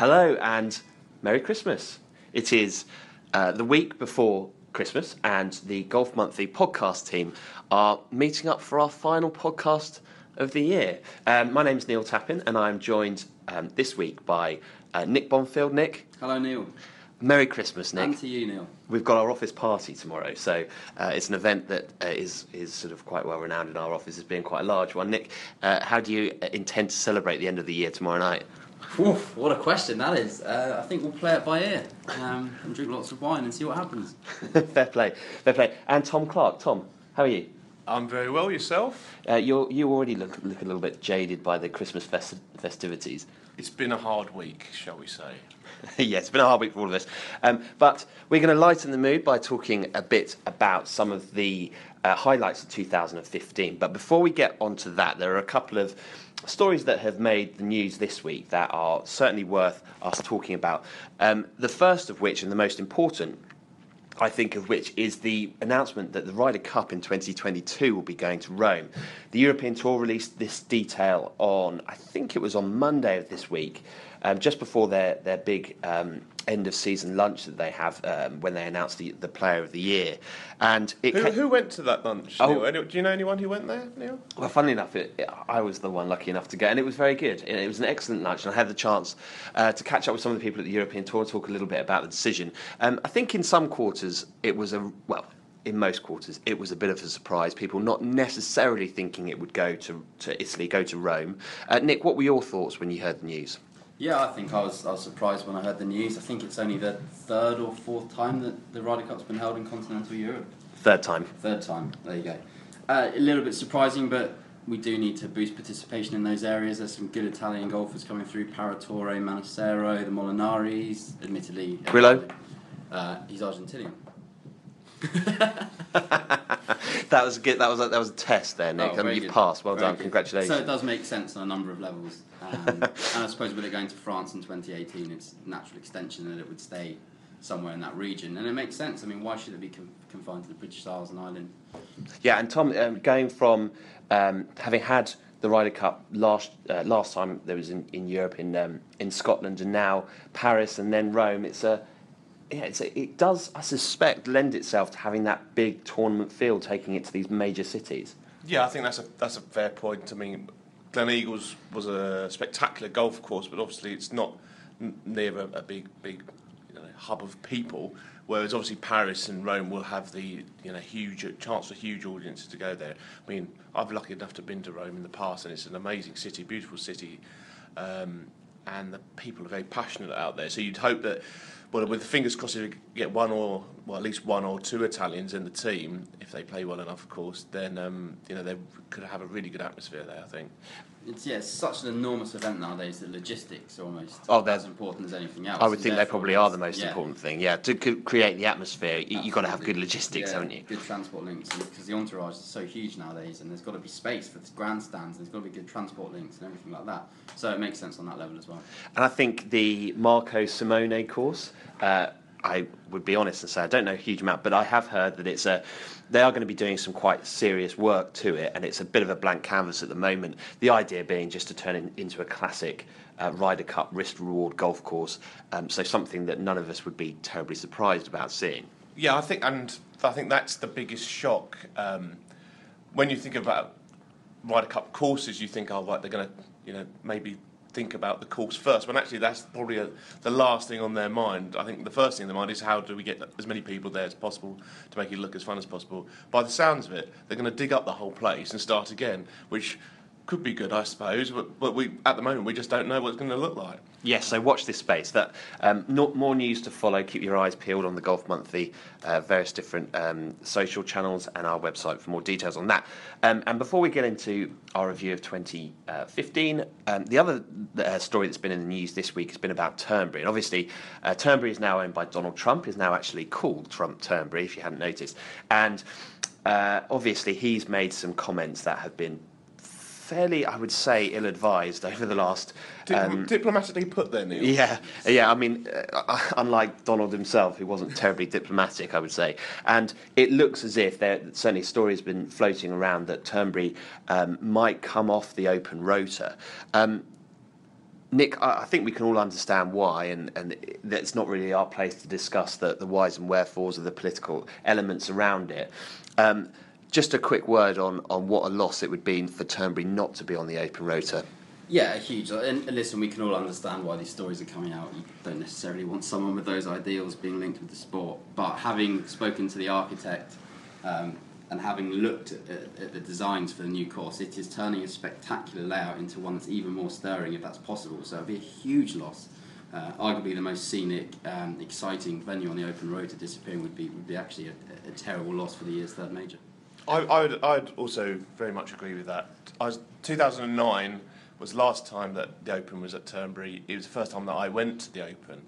Hello and Merry Christmas. It is uh, the week before Christmas, and the Golf Monthly podcast team are meeting up for our final podcast of the year. Um, my name's Neil Tappin, and I'm joined um, this week by uh, Nick Bonfield. Nick, Hello, Neil. Merry Christmas, Nick. And to you, Neil. We've got our office party tomorrow, so uh, it's an event that uh, is is sort of quite well renowned in our office as being quite a large one. Nick, uh, how do you uh, intend to celebrate the end of the year tomorrow night? Oof, what a question that is. Uh, I think we'll play it by ear um, and drink lots of wine and see what happens. fair play, fair play. And Tom Clark, Tom, how are you? I'm very well. Yourself? Uh, you you already look look a little bit jaded by the Christmas festi- festivities. It's been a hard week, shall we say? yeah, it's been a hard week for all of us. Um, but we're going to lighten the mood by talking a bit about some of the uh, highlights of 2015. But before we get onto that, there are a couple of stories that have made the news this week that are certainly worth us talking about. Um, the first of which, and the most important, I think of which is the announcement that the Ryder Cup in 2022 will be going to Rome. The European Tour released this detail on, I think it was on Monday of this week, um, just before their their big um, end of season lunch that they have um, when they announce the, the Player of the Year. And it Who, ca- who went to that lunch? Oh. Neil? Any- Do you know anyone who went there, Neil? Well, funnily enough, it, it- I was the one lucky enough to go, and it was very good. It, it was an excellent lunch, and I had the chance uh, to catch up with some of the people at the European Tour and talk a little bit about the decision. Um, I think in some quarters it was a well. In most quarters, it was a bit of a surprise. People not necessarily thinking it would go to, to Italy, go to Rome. Uh, Nick, what were your thoughts when you heard the news? Yeah, I think I was, I was surprised when I heard the news. I think it's only the third or fourth time that the Ryder Cup's been held in continental Europe. Third time. Third time, there you go. Uh, a little bit surprising, but we do need to boost participation in those areas. There's some good Italian golfers coming through Paratore, Manassero, the Molinaris, admittedly. Grillo? Uh, he's Argentinian. that was good. That was a, that was a test there, Nick, Oh, and you've good. passed. Well Very done. good. Congratulations. So it does make sense on a number of levels. Um, and I suppose with it going to France in 2018, it's natural extension that it would stay somewhere in that region. And it makes sense. I mean, why should it be con- confined to the British Isles and Ireland? Yeah, and Tom, um, going from um, having had the Ryder Cup last uh, last time there was in, in Europe in um, in Scotland and now Paris and then Rome, it's a yeah, it does I suspect lend itself to having that big tournament feel, taking it to these major cities. Yeah, I think that's a that's a fair point. I mean, Gleneagles was a spectacular golf course, but obviously it's not near a, a big big you know, hub of people. Whereas obviously Paris and Rome will have the you know huge chance for huge audiences to go there. I mean, I've lucky enough to have been to Rome in the past, and it's an amazing city, beautiful city, um, and the people are very passionate out there. So you'd hope that, well, with the fingers crossed, if you get one or well at least one or two Italians in the team, if they play well enough, of course, then um, you know they could have a really good atmosphere there. I think. It's, yeah, it's such an enormous event nowadays that logistics are almost Oh, they're- as important as anything else. I would think they probably are the most yeah, important thing. Yeah, to c- create the atmosphere, you, you've got to have good logistics, Yeah, haven't you? Good transport links, because the entourage is so huge nowadays, and there's got to be space for the grandstands, and there's got to be good transport links and everything like that. So it makes sense on that level as well. And I think the Marco Simone course, uh, I would be honest and say I don't know a huge amount, but I have heard that it's a. They are going to be doing some quite serious work to it, and it's a bit of a blank canvas at the moment. The idea being just to turn it into a classic uh, Ryder Cup risk reward golf course, um, so something that none of us would be terribly surprised about seeing. Yeah, I think, and I think that's the biggest shock. Um, when you think about Ryder Cup courses, you think, oh, right, they're going to, you know, maybe think about the course first. When actually, that's probably a, the last thing on their mind. I think the first thing on their mind is how do we get as many people there as possible to make it look as fun as possible. By the sounds of it, they're going to dig up the whole place and start again, which could be good, I suppose. But, but we, at the moment, we just don't know what it's going to look like. Yes, so watch this space. That um, more news to follow. Keep your eyes peeled on the Golf Monthly, uh, various different um, social channels, and our website for more details on that. Um, and before we get into our review of 2015, um, the other uh, story that's been in the news this week has been about Turnberry. And obviously, uh, Turnberry is now owned by Donald Trump. Is now actually called Trump Turnberry, if you hadn't noticed. And uh, obviously, he's made some comments that have been fairly, I would say, ill-advised over the last. Um, diplomatically put there, Neil. yeah, yeah. I mean, uh, unlike Donald himself, who wasn't terribly diplomatic, I would say, and it looks as if there certainly story has been floating around that Turnberry um, might come off the open rota. Um, Nick, I I think we can all understand why, and, and it's not really our place to discuss the, the whys and wherefores of the political elements around it. Just a quick word on, on what a loss it would be for Turnberry not to be on the open rota. Yeah, a huge. And, and listen, we can all understand why these stories are coming out. You don't necessarily want someone with those ideals being linked with the sport. But having spoken to the architect um, and having looked at, at, at the designs for the new course, it is turning a spectacular layout into one that's even more stirring if that's possible. So it'd be a huge loss. Uh, arguably the most scenic, um, exciting venue on the open road to disappearing would be would be actually a, a terrible loss for the year's third major. I, I would, I'd also very much agree with that. I was, 2009 was the last time that the Open was at Turnberry. It was the first time that I went to the Open.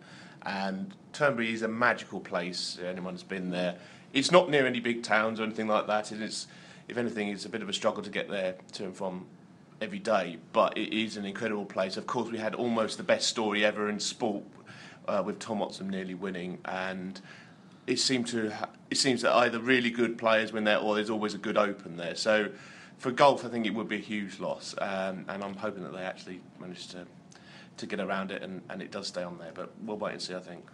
And Turnberry is a magical place. Anyone who's been there. It's not near any big towns or anything like that. And it's, if anything, it's a bit of a struggle to get there to and from every day. But it is an incredible place. Of course, we had almost the best story ever in sport uh, with Tom Watson nearly winning. And it seemed to it seems that either really good players win there or there's always a good open there. So for golf, I think it would be a huge loss, um, and I'm hoping that they actually manage to to get around it and, and it does stay on there. But we'll wait and see. I think.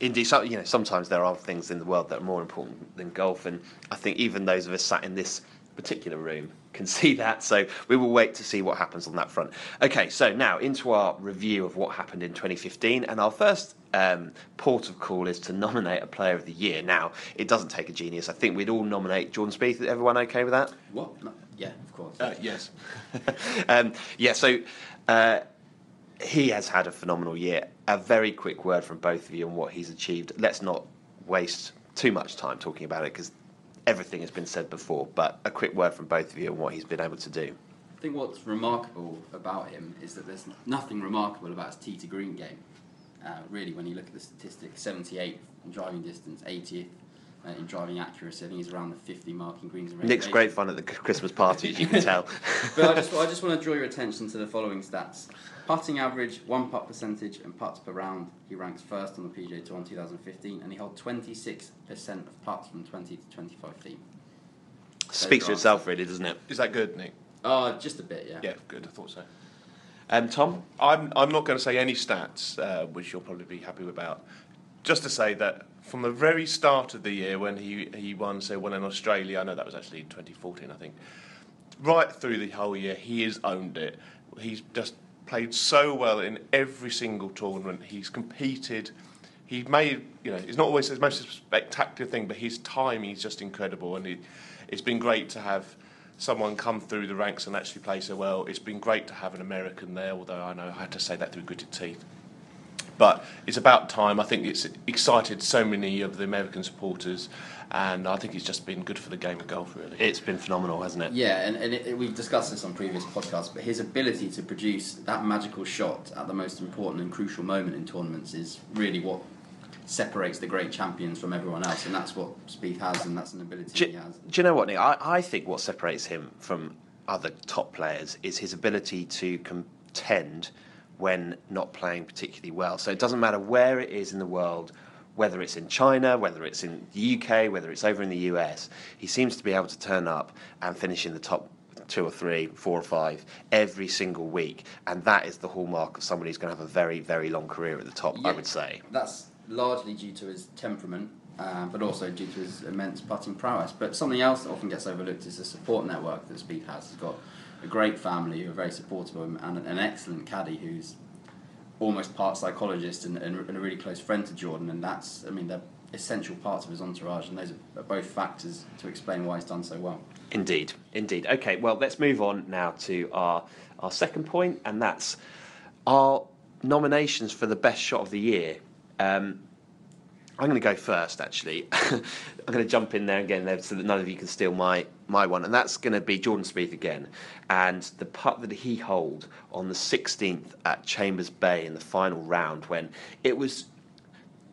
Indeed, so, you know, sometimes there are things in the world that are more important than golf, and I think even those of us sat in this particular room can see that. So we will wait to see what happens on that front. Okay, so now into our review of what happened in 2015, and our first um, port of call is to nominate a Player of the Year. Now, it doesn't take a genius. I think we'd all nominate Jordan Spieth. Everyone okay with that? What? No, yeah, of course. Uh, yes. um, yeah, so uh, he has had a phenomenal year. A very quick word from both of you on what he's achieved. Let's not waste too much time talking about it because everything has been said before. But a quick word from both of you on what he's been able to do. I think what's remarkable about him is that there's nothing remarkable about his tee to green game. Uh, really, when you look at the statistics, 78 in driving distance, 80th uh, in driving accuracy. I think he's around the 50 mark in greens and Nick's regulation. great fun at the Christmas party, as you can tell. but I just, I just want to draw your attention to the following stats. Putting average, one putt percentage, and putts per round. He ranks first on the PGA Tour in 2015, and he held 26% of putts from 20 to 25 feet. Speaks for itself, really, doesn't it? Is that good, Nick? Oh, just a bit, yeah. Yeah, good. I thought so. Um, Tom? I'm, I'm not going to say any stats, uh, which you'll probably be happy about. Just to say that from the very start of the year when he, he won, say, one in Australia, I know that was actually in 2014, I think, right through the whole year, he has owned it. He's just played so well in every single tournament. He's competed. He made, you know, it's not always his most spectacular thing, but his timing is just incredible. And it, it's been great to have someone come through the ranks and actually play so well. It's been great to have an American there, although I know I had to say that through gritted teeth. But it's about time. I think it's excited so many of the American supporters, and I think it's just been good for the game of golf, really. It's been phenomenal, hasn't it? Yeah, and, and it, it- we've discussed this on previous podcasts, but his ability to produce that magical shot at the most important and crucial moment in tournaments is really what separates the great champions from everyone else, and that's what Spieth has, and that's an ability Do, he has. do you know what, Nick? I, I think what separates him from other top players is his ability to contend when not playing particularly well. So it doesn't matter where it is in the world, whether it's in China, whether it's in the UK, whether it's over in the US, he seems to be able to turn up and finish in the top two or three, four or five every single week. And that is the hallmark of somebody who's going to have a very, very long career at the top, I would say. That's largely due to his temperament, uh, but also due to his immense putting prowess. But something else that often gets overlooked is the support network that Spieth has. He's got a great family who are very supportive of him, and an excellent caddy who's almost part psychologist and, and, and a really close friend to Jordan. And that's, I mean, they're essential parts of his entourage, and those are both factors to explain why he's done so well. Indeed, indeed. Okay, well, let's move on now to our our second point, and that's our nominations for the best shot of the year. Um, I'm going to go first, actually. I'm going to jump in there again so that none of you can steal my, my one, and that's going to be Jordan Spieth again. And the putt that he holed on the 16th at Chambers Bay in the final round, when it was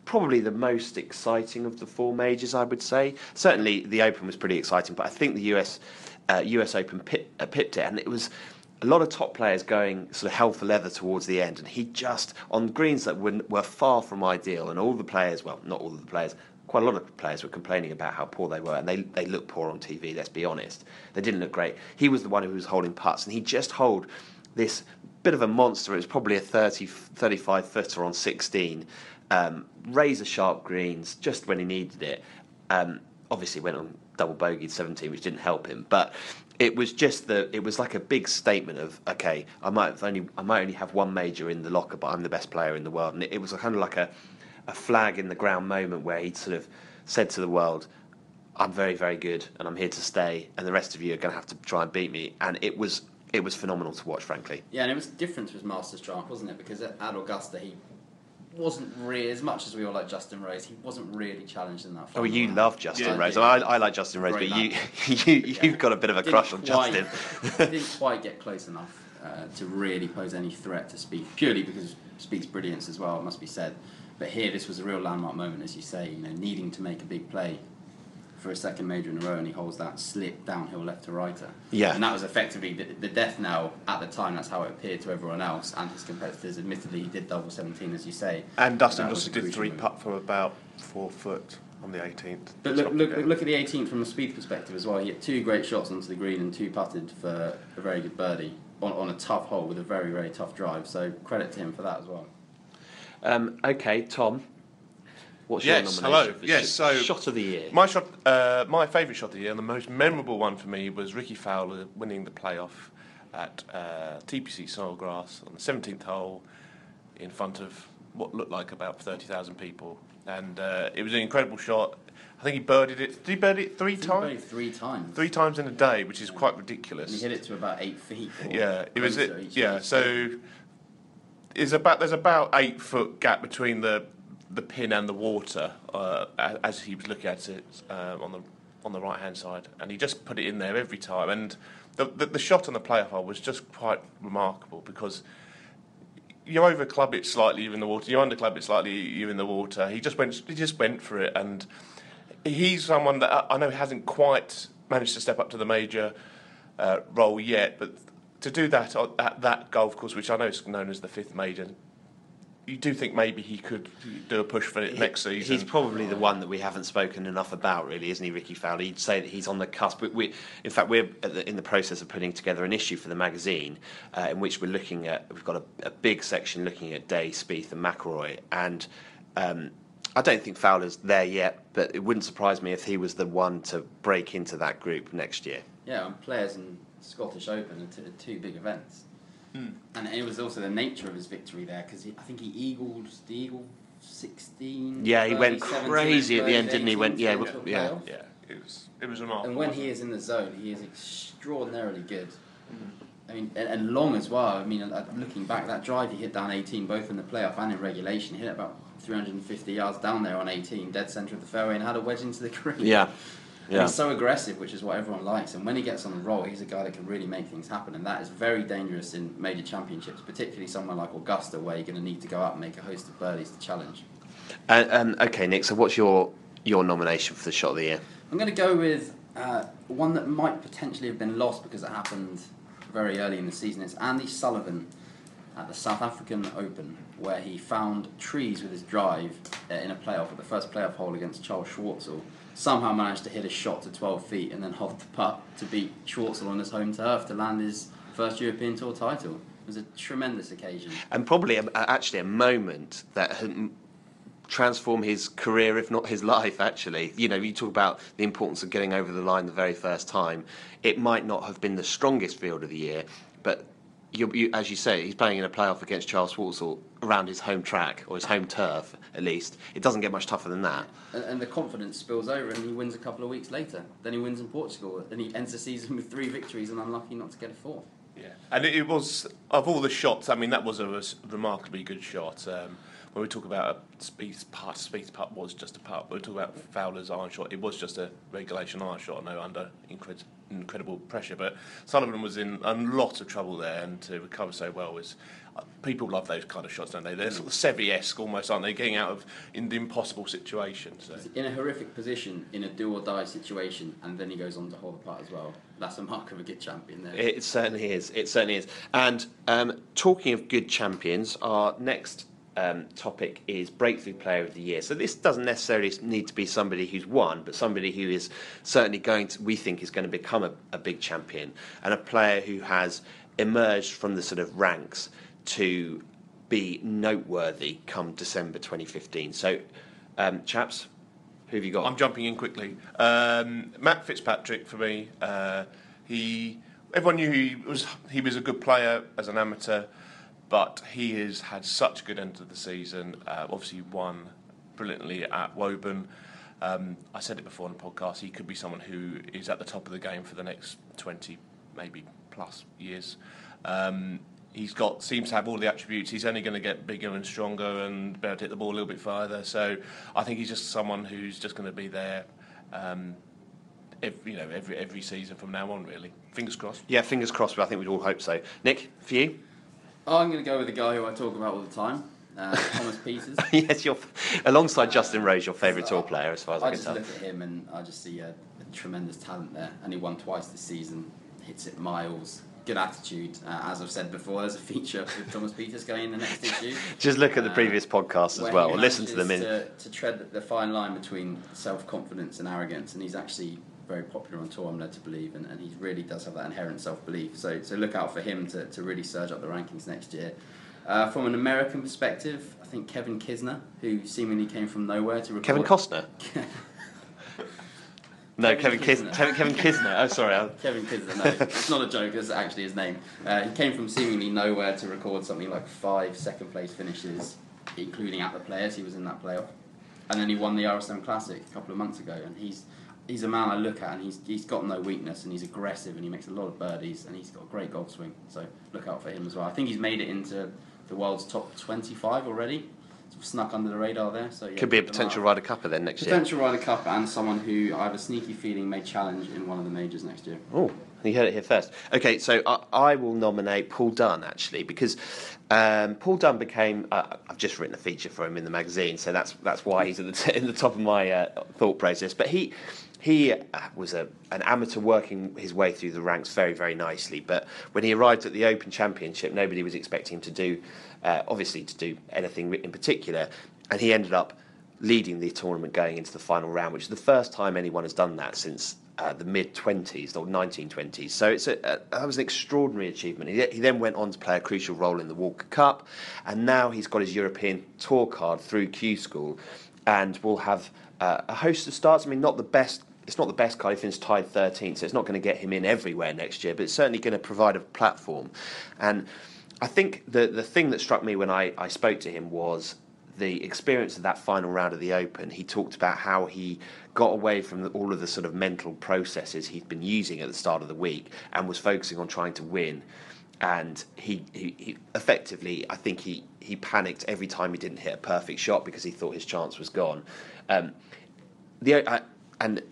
probably the most exciting of the four majors, I would say. Certainly, the Open was pretty exciting, but I think the US uh, US Open pit, uh, pipped it, and it was a lot of top players going sort of hell for leather towards the end, and he just on greens that were, were far from ideal, and all the players, well, not all of the players. Quite a lot of players were complaining about how poor they were, and they, they looked poor on TV. Let's be honest; they didn't look great. He was the one who was holding putts, and he just hold this bit of a monster. It was probably a 30, 35 footer on 16. Um, razor sharp greens just when he needed it. Um, obviously went on double bogeyed 17, which didn't help him. But it was just the it was like a big statement of okay, I might only I might only have one major in the locker, but I'm the best player in the world. And it, it was kind of like a a flag in the ground moment where he'd sort of said to the world, I'm very, very good and I'm here to stay, and the rest of you are going to have to try and beat me. And it was it was phenomenal to watch, frankly. Yeah, and it was different with Masters track, wasn't it? Because at Augusta, he wasn't really, as much as we all like Justin Rose, he wasn't really challenged in that Oh, you round. love Justin Yeah. Rose. I, I like Justin Rose, Great but you, man. you, you've Yeah. got a bit of a Didn't crush on quite- Justin. didn't quite get close enough uh, to really pose any threat to Spieth, purely because of Spieth's brilliance as well, it must be said. But here, this was a real landmark moment, as you say, you know, needing to make a big play for a second major in a row, and he holds that slip downhill left to righter. Yeah. And that was effectively the, the death knell at the time, that's how it appeared to everyone else and his competitors. Admittedly, he did double 17, as you say. And Dustin That was Dustin did three move. putt from about four foot on the 18th. But look, look, look at the 18th from a speed perspective as well. He hit two great shots onto the green and two putted for a very good birdie on, on a tough hole with a very, very tough drive. So credit to him for that as well. Um, okay, Tom. What's Yes, your hello. nomination for Yes, so- shot of the year? My shot, uh, my favourite shot of the year, and the most memorable one for me was Rickie Fowler winning the playoff at uh, TPC Sawgrass on the 17th hole in front of what looked like about 30,000 people, and uh, it was an incredible shot. I think he birdied it. Did he bird it three I think he birdied times? Three times. Three times in a day, which is quite And ridiculous. he hit it to about eight feet. Yeah, it was. It, yeah, so is about there's about eight foot gap between the the pin and the water uh, as he was looking at it um, on the on the right hand side, and he just put it in there every time. And the the, the shot on the playoff hole was just quite remarkable because. You over club it slightly, you're in the water. You under club it slightly, you're in the water. He just went, he just went for it, and he's someone that I- know hasn't quite managed to step up to the major uh, role yet, but to do that at that golf course, which I know is known as the fifth major, you do think maybe he could do a push for it next He- season. He's probably the one that we haven't spoken enough about, really, isn't he, Rickie Fowler? You'd say that he's on the cusp. But we, in fact, we're at the, in the process of putting together an issue for the magazine uh, in which we're looking at. We've got a, a big section looking at Day, Spieth, and McIlroy, and um, I don't think Fowler's there yet. But it wouldn't surprise me if he was the one to break into that group next year. Yeah, and players in Scottish Open are two, two big events. Hmm. And it was also the nature of his victory there because I think he eagled the eagle 16. Yeah, he went 17, crazy at the end, birdied didn't he? Went- yeah, to go to a yeah. playoff. yeah, it was it was remarkable. And when he is in the zone, he is extraordinarily good. I mean, and, and long as well. I mean, uh, looking back, that drive he hit down 18, both in the playoff and in regulation, he hit about 350 yards down there on 18, dead centre of the fairway, and had a wedge into the green. Yeah, And yeah. He's so aggressive, which is what everyone likes. And when he gets on the roll, he's a guy that can really make things happen. And that is very dangerous in major championships, particularly somewhere like Augusta, where you're going to need to go out and make a host of birdies to challenge. Uh, um, okay, Nick. So, what's your your nomination for the shot of the year? I'm going to go with uh, one that might potentially have been lost because it happened very early in the season. It's Andy Sullivan at the South African Open, where he found trees with his drive uh, in a playoff at the first playoff hole against Charles Schwartzel. Somehow managed to hit a shot to 12 feet and then hold the putt to beat Schwartzel on his home turf to land his first European Tour title. It was a tremendous occasion. and probably a, actually a moment that transformed his career, if not his life. Actually, you know, you talk about the importance of getting over the line the very first time. It might not have been the strongest field of the year, but you, you, as you say, he's playing in a playoff against Charles Schwartzel around his home track or his home turf. At least it doesn't get much tougher than that. And, and the confidence spills over, and he wins a couple of weeks later. Then he wins in Portugal, and he ends the season with three victories and unlucky not to get a fourth. Yeah, and it, it was of all the shots. I mean, that was a res- remarkably good shot. Um, when we talk about a space putt, Spieth putt was just a putt. When we talk about Fowler's iron shot, it was just a regulation iron shot. No, under incred- incredible pressure. But Sullivan was in a lot of trouble there, and to recover so well was. uh, People love those kind of shots, don't they? They're sort of Seve-esque almost, aren't they? Getting out of in the impossible situation. So. In a horrific position in a do or die situation, and then he goes on to hold the putt as well. That's a mark of a good champion there. It certainly is. It certainly is. And um, talking of good champions, our next um, topic is Breakthrough Player of the Year. So this doesn't necessarily need to be somebody who's won, but somebody who is certainly going to, we think, is going to become a, a big champion and a player who has emerged from the sort of ranks to be noteworthy come December 2015. So, um, chaps, who have you got? I'm jumping in quickly. Um, Matt Fitzpatrick for me. Uh, he everyone knew he was he was a good player as an amateur, but he has had such a good end to the season. Uh, obviously, won brilliantly at Woburn. Um, I said it before on the podcast. He could be someone who is at the top of the game for the next twenty, maybe plus years. Um, he's got seems to have all the attributes. He's only going to get bigger and stronger and be able to hit the ball a little bit further. So I think he's just someone who's just going to be there. Um, every, you know, every every season from now on, really. Fingers crossed. yeah, fingers crossed. But I think we'd all hope so. Nick, for you? Oh, I'm going to go with the guy who I talk about all the time, uh, Thomas Pieters. yes, your alongside Justin Rose, your favourite tour player, as far as I, I can just tell. look at him and I just see a, a tremendous talent there, and he won twice this season. Hits it miles, good attitude. Uh, as I've said before, there's a feature with Thomas Pieters going in the next issue. Just look at the Uh, previous podcasts as well, or listen to them in. To, to tread the fine line between self confidence and arrogance, and he's actually very popular on tour, I'm led to believe, and, and he really does have that inherent self belief. So, so look out for him to, to really surge up the rankings next year. Uh, from an American perspective, I think Kevin Kisner, who seemingly came from nowhere to record. Kevin Costner? No, Kevin, Kevin Kisner. Kevin, Kevin Kisner. Oh, sorry. I- Kevin Kisner, no, it's not a joke, it's actually his name. Uh, he came from seemingly nowhere to record something like five second place finishes, including at the players, he was in that playoff. And then he won the RSM Classic a couple of months ago, and he's he's a man I look at, and he's, he's got no weakness, and he's aggressive, and he makes a lot of birdies, and he's got a great golf swing, so look out for him as well. I think he's made it into the world's top 25 already, sort of snuck under the radar there. So yeah, Could be a keep an eye potential. Ryder Cupper then next year. Potential Ryder Cup and someone who I have a sneaky feeling may challenge in one of the majors next year. Oh, you heard it here first. Okay, so I, I will nominate Paul Dunne actually because um, Paul Dunne became. Uh, I've just written a feature for him in the magazine, so that's that's why he's at the t- in the top of my uh, thought process. But he he uh, was a, an amateur working his way through the ranks very very nicely. But when he arrived at the Open Championship, nobody was expecting him to do uh, obviously to do anything in particular, and he ended up leading the tournament going into the final round, which is the first time anyone has done that since uh, the mid 20s or 1920s. So it's a, a, that was an extraordinary achievement. He, he then went on to play a crucial role in the Walker Cup, and now he's got his European Tour card through Q School, and will have uh, a host of starts. I mean, not the best. It's not the best card. He finished tied 13th, so it's not going to get him in everywhere next year, but it's certainly going to provide a platform. And I think the the thing that struck me when I, I spoke to him was the experience of that final round of the Open, he talked about how he got away from the, all of the sort of mental processes he'd been using at the start of the week and was focusing on trying to win. And he, he, he effectively, I think he, he panicked every time he didn't hit a perfect shot because he thought his chance was gone. Um, the and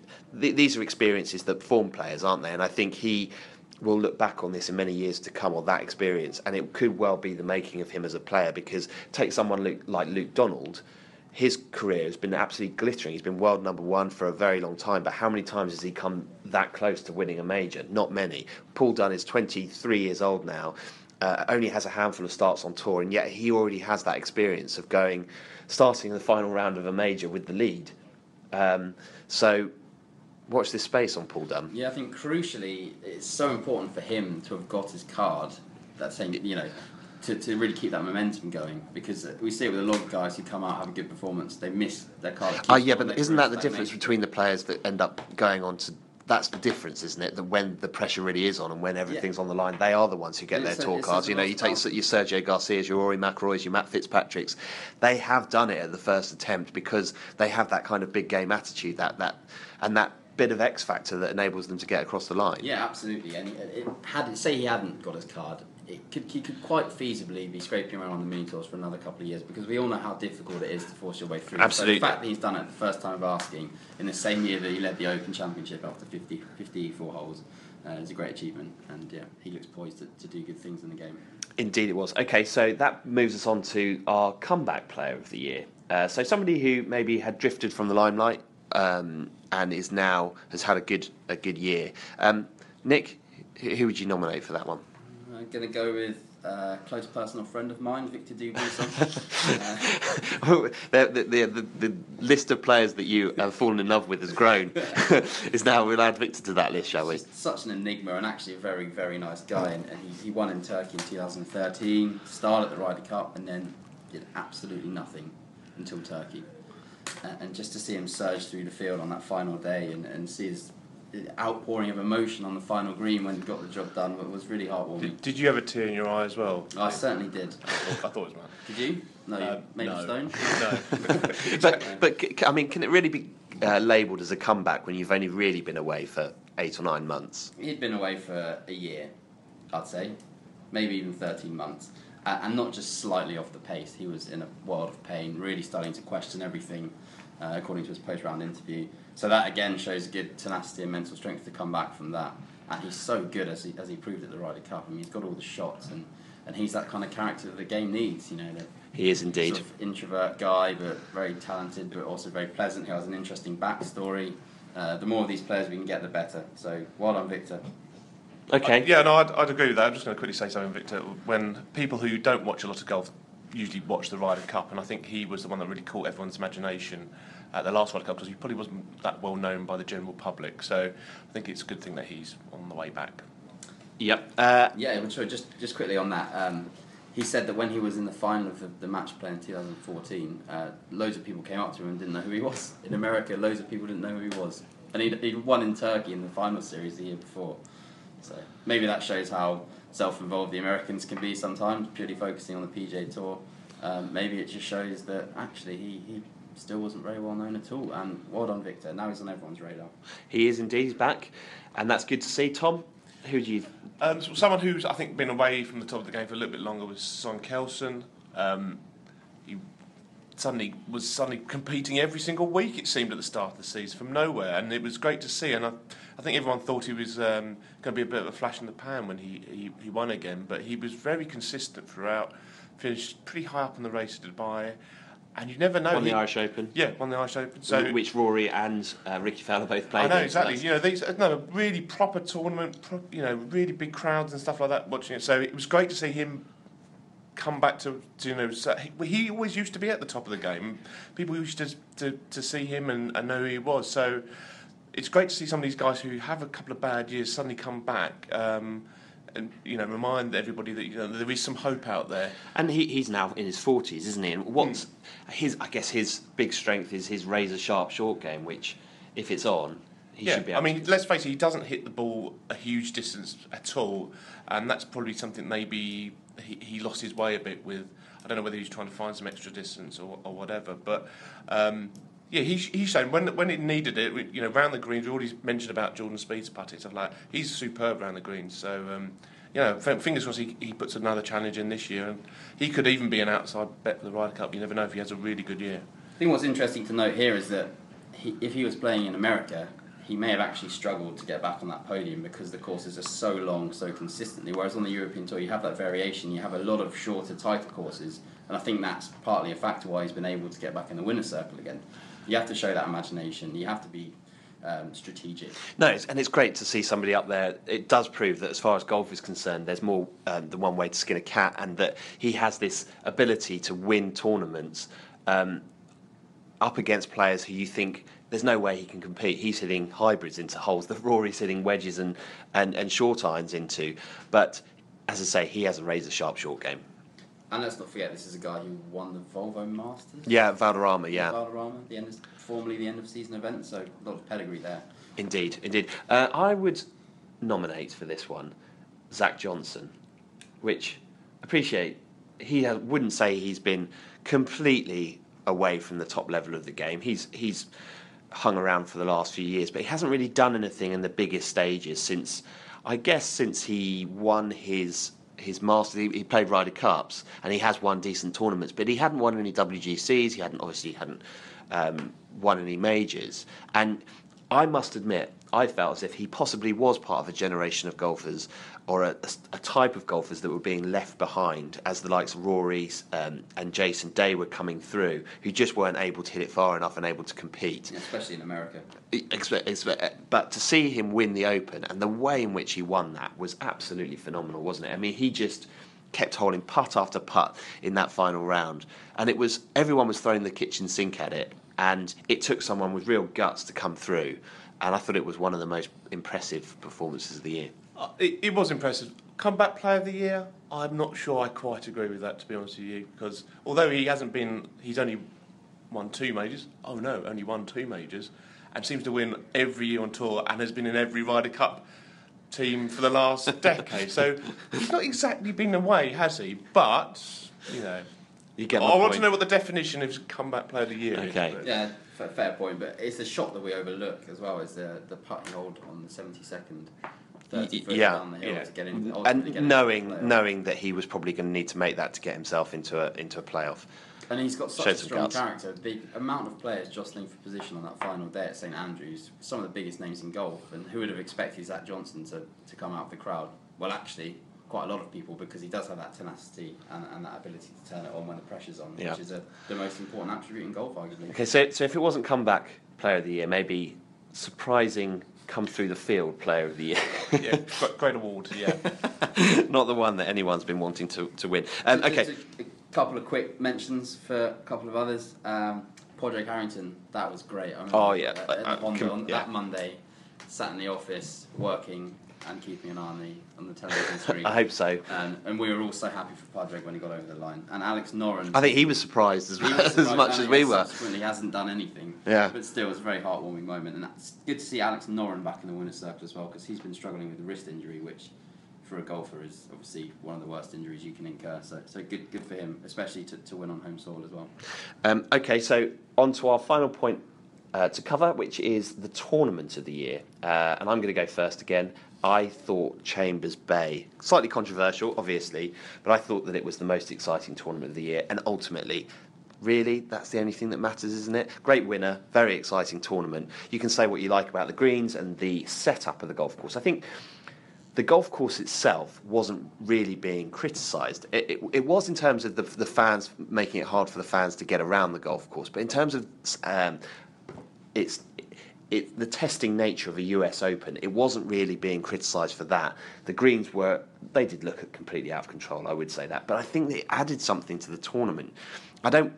th- these are experiences that form players, aren't they? And I think he will look back on this in many years to come, or that experience, and it could well be the making of him as a player. Because take someone like Luke Donald, his career has been absolutely glittering. He's been world number one for a very long time, but how many times has he come that close to winning a major? Not many. Paul Dunne is 23 years old now. Uh, only has a handful of starts on tour, and yet he already has that experience of going, starting in the final round of a major with the lead. Um, so, watch this space on Paul Dunne. Yeah, I think crucially, it's so important for him to have got his card. That same, you know, to, to really keep that momentum going because we see it with a lot of guys who come out have a good performance, they miss their card. Oh yeah, but isn't that the difference between the players that end up going on to? That's the difference, isn't it? That when the pressure really is on and when everything's on the line, they are the ones who get And their tour cards. You know, you take your Sergio Garcia's, your Rory McIlroy's, your Matt Fitzpatrick's. They have done it at the first attempt because they have that kind of big game attitude, that that and that bit of X factor that enables them to get across the line. Yeah, absolutely. And it, it had say he hadn't got his card, it could he could quite feasibly be scraping around on the mini tours for another couple of years because we all know how difficult it is to force your way through. Absolutely. So the fact that he's done it the first time of asking in the same year that he led the Open Championship after 50, 54 holes uh, is a great achievement. And yeah, he looks poised to, to do good things in the game. Indeed, it was. Okay, so that moves us on to our comeback player of the year. Uh, so somebody who maybe had drifted from the limelight um, and is now has had a good a good year. Um, Nick, who who would you nominate for that one? Uh, I'm going to go with a close personal friend of mine, Victor Dubuisson. the, the, the, the, the list of players that you have fallen in love with has grown. is now we'll add Victor to that list, shall we? Such an enigma and actually a very, very nice guy. And, and he, he won in Turkey in 2013, started at the Ryder Cup, and then did absolutely nothing until Turkey. And, and just to see him surge through the field on that final day and, and see his outpouring of emotion on the final green when he got the job done was really heartwarming. Did, did you have a tear in your eye as well? I certainly did. I thought, I thought it was Matt. Did you? No, you Uh, made of no. stone. No. But, but c- I mean, can it really be uh, labelled as a comeback when you've only really been away for eight or nine months? He'd been away for a year, I'd say, maybe even 13 months, uh, and not just slightly off the pace. He was in a world of pain, really starting to question everything, uh, according to his post round interview. So that again shows good tenacity and mental strength to come back from that. And he's so good as he, as he proved at the Ryder Cup. I mean, he's got all the shots, and, and he's that kind of character that the game needs. You know, the He is indeed. sort of introvert guy, but very talented, but also very pleasant. He has an interesting backstory. Uh, the more of these players we can get, the better. So well done, Victor. Okay. Yeah, no, I'd, I'd agree with that. I'm just going to quickly say something, Victor. When people who don't watch a lot of golf usually watch the Ryder Cup, and I think he was the one that really caught everyone's imagination at the last World Cup because he probably wasn't that well known by the general public. So I think it's a good thing that he's on the way back. Yep. Uh, yeah, I'm sure. just just quickly on that. Um, he said that when he was in the final of the, the match play in 2014, uh, loads of people came up to him and didn't know who he was. In America, loads of people didn't know who he was. And he'd, he'd won in Turkey in the final series the year before. So maybe that shows how self involved the Americans can be sometimes, purely focusing on the PJ Tour. Um, maybe it just shows that actually he, he still wasn't very well known at all. And well done, Victor. Now he's on everyone's radar. he is indeed he's back, and that's good to see. Tom, who do you? Um, so someone who's I think been away from the top of the game for a little bit longer was Søren Kjeldsen. Um, he suddenly was suddenly competing every single week. It seemed at the start of the season from nowhere, and it was great to see. And I, I think everyone thought he was um, going to be a bit of a flash in the pan when he, he, he won again, but he was very consistent throughout. Finished pretty high up on the race to Dubai, and you never know. the he- Irish Open, Yeah, won the Irish Open. So which Rory and uh, Rickie Fowler both played. I know exactly. You know these no really proper tournament. Pro, you know really big crowds and stuff like that watching it. So it was great to see him come back to, to you know so he, he always used to be at the top of the game. People used to to, to see him and, and know who he was. So it's great to see some of these guys who have a couple of bad years suddenly come back. Um, and you know, remind everybody that you know there is some hope out there. And he, he's now in his forties, isn't he? And what's Hmm. his? I guess his big strength is his razor sharp short game, which, if it's on, he yeah, should be. able I mean, let's face it, he doesn't hit the ball a huge distance at all, and that's probably something maybe he, he lost his way a bit with. I don't know whether he's trying to find some extra distance or, or whatever, but um, yeah, he he's shown when when it needed it. You know, round the greens, we already mentioned about Jordan Spieth's putting stuff like he's superb round the greens. So um, you know, fingers crossed he, he puts another challenge in this year, and he could even be an outside bet for the Ryder Cup. You never know if he has a really good year. I think what's interesting to note here is that he, if he was playing in America, he may have actually struggled to get back on that podium because the courses are so long, so consistently. Whereas on the European Tour, you have that variation. You have a lot of shorter, tighter courses, and I think that's partly a factor why he's been able to get back in the winner's circle again. You have to show that imagination. You have to be um, strategic. No, it's, and it's great to see somebody up there. It does prove that, as far as golf is concerned, there's more um, than one way to skin a cat, and that he has this ability to win tournaments um, up against players who you think there's no way he can compete. He's hitting hybrids into holes that Rory's hitting wedges and, and, and short irons into. But as I say, he has a razor sharp short game. And let's not forget, this is a guy who won the Volvo Masters. Yeah, Valderrama, yeah. Valderrama, the end of, formerly the end of season event, so a lot of pedigree there. Indeed, indeed. Uh, I would nominate for this one Zach Johnson, which appreciate he has, wouldn't say he's been completely away from the top level of the game. He's he's hung around for the last few years, but he hasn't really done anything in the biggest stages since I guess since he won his his master he, he played Ryder Cups and he has won decent tournaments, but he hadn't won any WGCs. He hadn't obviously hadn't um, won any majors. And I must admit, I felt as if he possibly was part of a generation of golfers or a, a type of golfers that were being left behind as the likes of Rory um, and Jason Day were coming through, who just weren't able to hit it far enough and able to compete. especially in America. But to see him win the Open and the way in which he won that was absolutely phenomenal, wasn't it? I mean, he just kept holding putt after putt in that final round, and it was everyone was throwing the kitchen sink at it, and it took someone with real guts to come through, and I thought it was one of the most impressive performances of the year. Uh, it, it was impressive. Comeback player of the year, I'm not sure I quite agree with that, to be honest with you, because although he hasn't been, he's only won two majors. Oh no, only won two majors, and seems to win every year on tour, and has been in every Ryder Cup team for the last decade. So he's not exactly been away, has he? But you know, you get. I want to know what the definition of comeback player of the year okay. is. Yeah, fair, fair point. But it's the shot that we overlook as well as the the putt hold on the seventy second. Yeah, down the hill yeah. in, and knowing into the playoff. knowing that he was probably going to need to make that to get himself into a into a playoff. And he's got such Showed a strong character. The amount of players jostling for position on that final day at St Andrews, some of the biggest names in golf, and who would have expected Zach Johnson to, to come out of the crowd? Well, actually, quite a lot of people because he does have that tenacity and, and that ability to turn it on when the pressure's on, Yeah. which is a, the most important attribute in golf, arguably. Okay, so so if it wasn't comeback player of the year, maybe surprising come through the field player of the year. yeah, great, great award. Yeah. Not the one that anyone's been wanting to, to win. Um, okay, just a, a couple of quick mentions for a couple of others. Um, Padraig Harrington, that was great. I remember Oh, yeah. at- at Uh, the Honda com- on yeah. that Monday, sat in the office working and keeping an eye on the on the television screen. I hope so. Um, and we were all so happy for Padraig when he got over the line. And Alex Noren. I think he was surprised as, he was as much as we were. Subsequently, hasn't done anything. Yeah. But still, it's a very heartwarming moment, and that's good to see Alex Noren back in the winner's circle as well, because he's been struggling with a wrist injury, which for a golfer is obviously one of the worst injuries you can incur. So, so good, good for him, especially to, to win on home soil as well. Um, okay, so on to our final point uh, to cover, which is the tournament of the year. Uh, and I'm going to go first again. I thought Chambers Bay, slightly controversial, obviously, but I thought that it was the most exciting tournament of the year. And ultimately, really, that's the only thing that matters, isn't it? Great winner, very exciting tournament. You can say what you like about the greens and the setup of the golf course. I think the golf course itself wasn't really being criticised. It, it, it was in terms of the, the fans making it hard for the fans to get around the golf course, but in terms of um, its it, the testing nature of a US Open, it wasn't really being criticised for that. The greens were they did look completely out of control. I would say that, but I think they added something to the tournament. I don't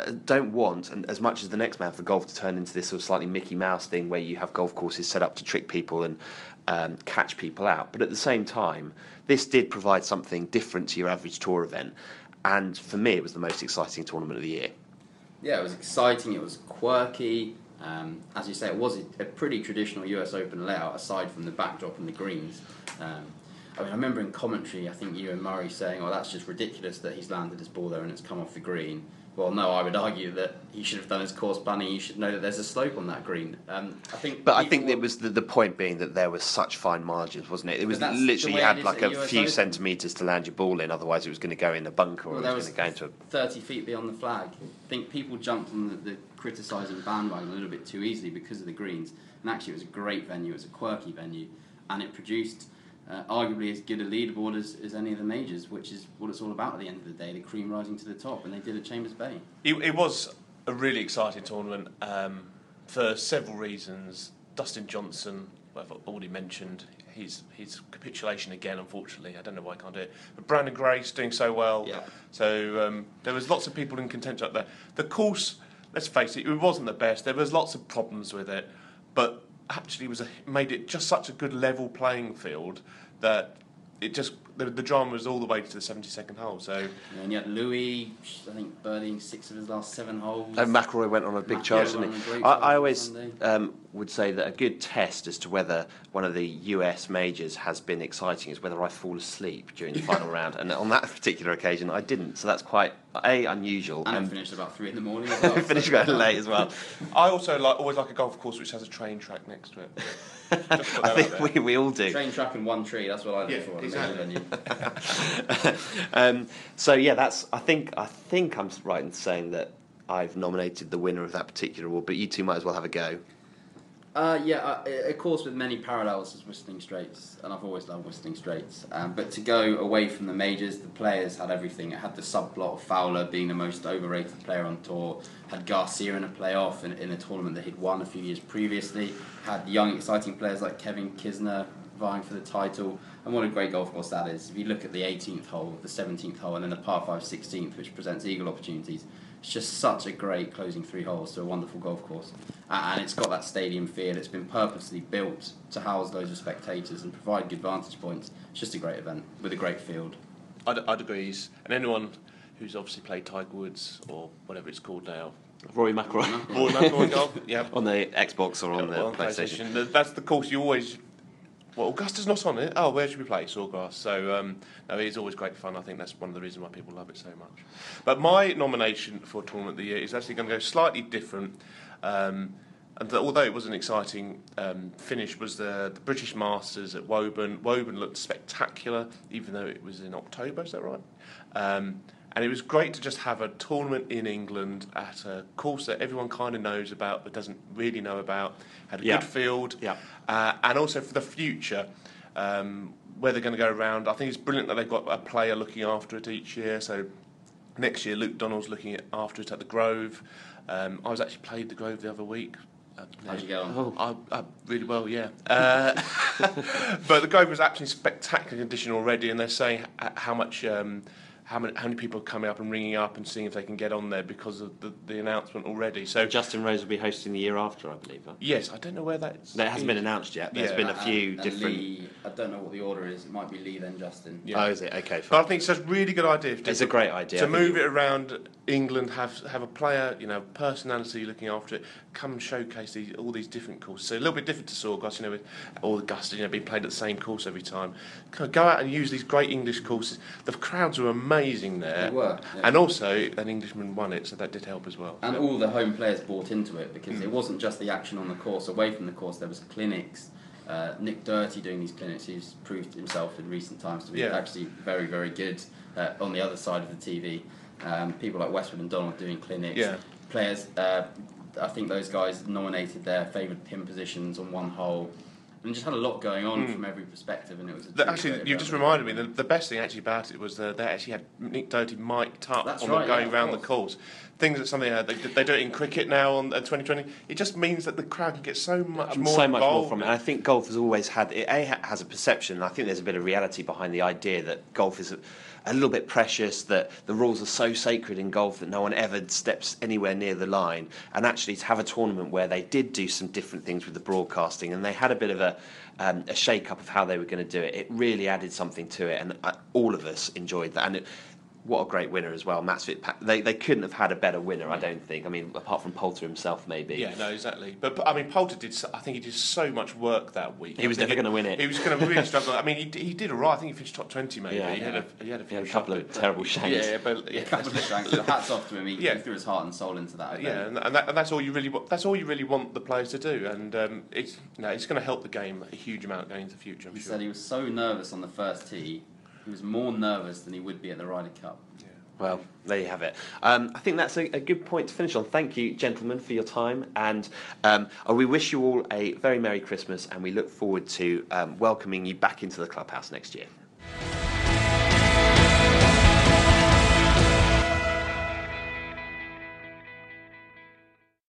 uh, don't want, and as much as the next man for golf to turn into this sort of slightly Mickey Mouse thing where you have golf courses set up to trick people and um, catch people out. But at the same time, this did provide something different to your average tour event. And for me, it was the most exciting tournament of the year. Yeah, it was exciting. It was quirky. Um, as you say, it was a, a pretty traditional US Open layout, aside from the backdrop and the greens. Um, I mean, I remember in commentary, I think you and Murray saying, "Oh, that's just ridiculous that he's landed his ball there and it's come off the green." Well, no, I would argue that he should have done his course planning. You should know that there's a slope on that green. Um, I think, But I think it was the, the point being that there was such fine margins, wasn't it? It was literally you had like a few Open. centimetres to land your ball in, otherwise it was going to go in a bunker or Well, it was was going to go into a 30 feet beyond the flag. I think people jumped on the, the criticising bandwagon a little bit too easily because of the greens. And actually, it was a great venue, it was a quirky venue, and it produced uh, arguably as good a leaderboard as, as any of the majors, which is what it's all about at the end of the day the cream rising to the top. And they did at Chambers Bay. It, it was a really exciting tournament um, for several reasons. Dustin Johnson, I've already mentioned, his his capitulation again. Unfortunately, I don't know why I can't do it. But Branden Grace doing so well. Yeah. So um, there was lots of people in contention up there. The course, let's face it, it wasn't the best. There was lots of problems with it, but actually was a, made it just such a good level playing field that it just the, the drama was all the way to the 72nd hole. So And yet Louis, I think, birdieing six of his last seven holes. And McIlroy went on a big McIlroy charge, didn't he? I, I always um, would say that a good test as to whether one of the US majors has been exciting is whether I fall asleep during the final round. And on that particular occasion, I didn't. So that's quite a unusual and it and finished about three in the morning as well. finished so- going late as well. I also like always like a golf course which has a train track next to it. I think we, we all do. Train track and one tree, that's what I look Yeah, for. exactly. um, so yeah, that's. I think. I think I'm right in saying that I've nominated the winner of that particular award, but you two might as well have a go. Uh, yeah, uh, of course, with many parallels as Whistling Straits, and I've always loved Whistling Straits. Um, but to go away from the majors, the players had everything. It had the subplot of Fowler being the most overrated player on tour, had Garcia in a playoff in, in a tournament that he'd won a few years previously, had young, exciting players like Kevin Kisner vying for the title. And what a great golf course that is. If you look at the 18th hole, the 17th hole, and then the par 5 16th, which presents eagle opportunities, it's just such a great closing three holes to a wonderful golf course. And it's got that stadium feel. It's been purposely built to house loads of spectators and provide good vantage points. It's just a great event with a great field. I'd, I'd agree. And anyone who's obviously played Tiger Woods or whatever it's called now. Rory McIlroy. Rory McIlroy golf, yeah. on the Xbox or on Yeah, the on PlayStation. PlayStation. That's the course you always. Well, Augusta's not on it. Oh, where should we play? Sawgrass. So, um, no, it is always great fun. I think that's one of the reasons why people love it so much. But my nomination for Tournament of the Year is actually going to go slightly different. Um, and th- although it was an exciting um, finish, was the, the British Masters at Woburn. Woburn looked spectacular, even though it was in October. Is that right? Um, and it was great to just have a tournament in England at a course that everyone kind of knows about but doesn't really know about. Had a Yeah. good field, Yeah. uh, and also for the future, um, where they're going to go around. I think it's brilliant that they've got a player looking after it each year. So next year, Luke Donald's looking after it at the Grove. Um, I was actually played the Grove the other week. Uh, How'd you get on? Oh. I, I, really well, yeah. Uh, but the Grove was absolutely spectacular condition already, and they're saying h- how much, um, how many, how many people are coming up and ringing up and seeing if they can get on there because of the, the announcement already. So Justin Rose will be hosting the year after, I believe. Huh? yes, I don't know where that is. No, it hasn't been announced yet. There's Yeah. been a And- few and different. Lee, I don't know what the order is. It might be Lee then Justin. Yeah. Oh, is it? Okay, But fine. I think it's a really good idea. It's a great idea. To think move it- it around England, have have a player, you know, personality looking after it, come and showcase these, all these different courses. So a little bit different to Sawgrass, you know, with all Augusta, you know, being played at the same course every time. Go out and use these great English courses. The crowds were amazing there, They were, yeah. and also an Englishman won it, so that did help as well. And all the home players bought into it because Hmm. it wasn't just the action on the course. Away from the course, there was clinics. Uh, Nick Dougherty doing these clinics, he's proved himself in recent times to be Yeah. actually very, very good uh, on the other side of the TV. Um, people like Westwood and Donald doing clinics. Yeah. Players, uh, I think those guys nominated their favourite pin positions on one hole. And just had a lot going on from every perspective, and it was a. The- actually, great you just reminded me. The, the best thing actually about it was that they actually had Nick Dougherty mic'd up That's on right, the going yeah, round the course. course. Things that something uh, they, they do it in cricket now on uh, 2020. It just means that the crowd can get so much Um, more so much more from it. And I think golf has always had it. A has a perception. and I think there's a bit of reality behind the idea that golf is a, a little bit precious. That the rules are so sacred in golf that no one ever steps anywhere near the line. And actually, to have a tournament where they did do some different things with the broadcasting, and they had a bit of a um, a shake up of how they were going to do it. It really added something to it, and uh, all of us enjoyed that. And it, what a great winner as well, Matt Fitzpatrick. They, they couldn't have had a better winner, I don't think. I mean, apart from Poulter himself, maybe. Yeah, no, exactly. But, but I mean, Poulter did. so- I think he did so much work that week. He was never gonna win it. He was going to really struggle. I mean, he, he did all right. I think he finished top twenty, maybe. Yeah, he, Had a, he had a He had a couple of shots, terrible shanks. Yeah, but Yeah, yeah, a couple of shanks. So hats off to him. He, Yeah. he threw his heart and soul into that. event. Yeah, and, and, that, and that's all you really want. That's all you really want the players to do, and um, it's you know, it's going to help the game a huge amount going into the future. I'm He sure. said he was so nervous on the first tee. He was more nervous than he would be at the Ryder Cup. Well, there you have it. Um, I think that's a, a good point to finish on. Thank you, gentlemen, for your time. And um, we wish you all a very Merry Christmas and we look forward to um, welcoming you back into the clubhouse next year.